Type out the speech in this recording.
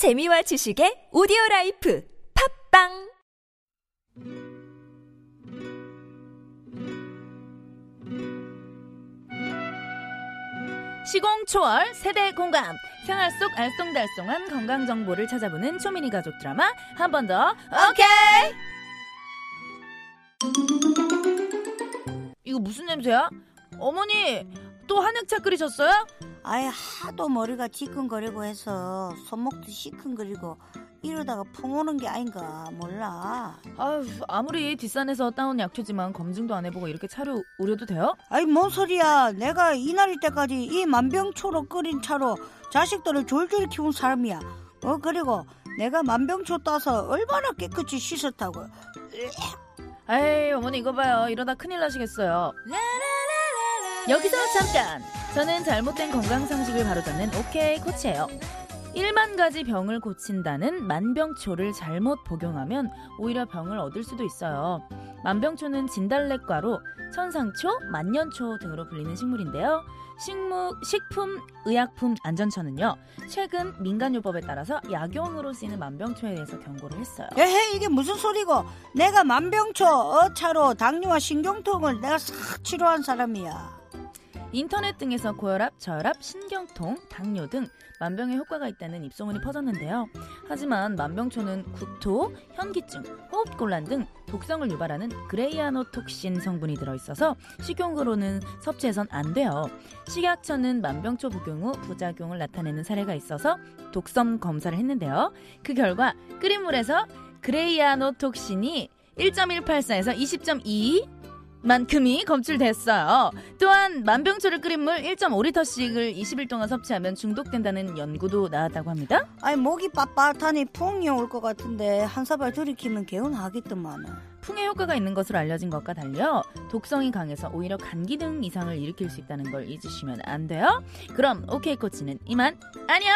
재미와 지식의 오디오 life 팟빵 시공 초월 세대 공감 생활 속 알쏭달쏭한 건강 정보를 찾아보는 초미니 가족 드라마 한 번 더 오케이 이거 무슨 냄새야? 어머니 또 한약차 끓이셨어요? 아예 하도 머리가 지끈거리고 해서 손목도 시큰거리고 이러다가 풍 오는 게 아닌가 몰라. 아유 아무리 뒷산에서 따온 약초지만 검증도 안 해보고 이렇게 차로 우려도 돼요? 아이 뭔 소리야. 내가 이날일 때까지 이 만병초로 끓인 차로 자식들을 졸졸 키운 사람이야. 어 그리고 내가 만병초 따서 얼마나 깨끗이 씻었다고. 에이 어머니 이거 봐요 이러다 큰일 나시겠어요 여기서 잠깐 저는 잘못된 건강 상식을 바로잡는 오케이 코치예요 1만 가지 병을 고친다는 만병초를 잘못 복용하면 오히려 병을 얻을 수도 있어요 만병초는 진달래과로 천상초, 만년초 등으로 불리는 식물인데요 식물, 식품 의약품 안전처는요 최근 민간요법에 따라서 약용으로 쓰이는 만병초에 대해서 경고를 했어요 에헤 이게 무슨 소리고. 내가 만병초 어차로 당뇨와 신경통을 내가 싹 치료한 사람이야. 인터넷 등에서 고혈압, 저혈압, 신경통, 당뇨 등 만병에 효과가 있다는 입소문이 퍼졌는데요. 하지만 만병초는 구토, 현기증, 호흡곤란 등 독성을 유발하는 그레이아노톡신 성분이 들어있어서 식용으로는 섭취해선 안 돼요. 식약처는 만병초 복용 후 부작용을 나타내는 사례가 있어서 독성 검사를 했는데요. 그 결과 끓인 물에서 그레이아노톡신이 1.184에서 20.2 만큼이 검출됐어요. 또한 만병초를 끓인 물 1.5리터씩을 20일 동안 섭취하면 중독된다는 연구도 나왔다고 합니다. 아이 목이 빳빳하니 풍이 올 것 같은데 한 사발 들이키면 개운하겠더만. 풍의 효과가 있는 것으로 알려진 것과 달려 독성이 강해서 오히려 감기 등 이상을 일으킬 수 있다는 걸 잊으시면 안 돼요. 그럼 오케이 코치는 이만 안녕.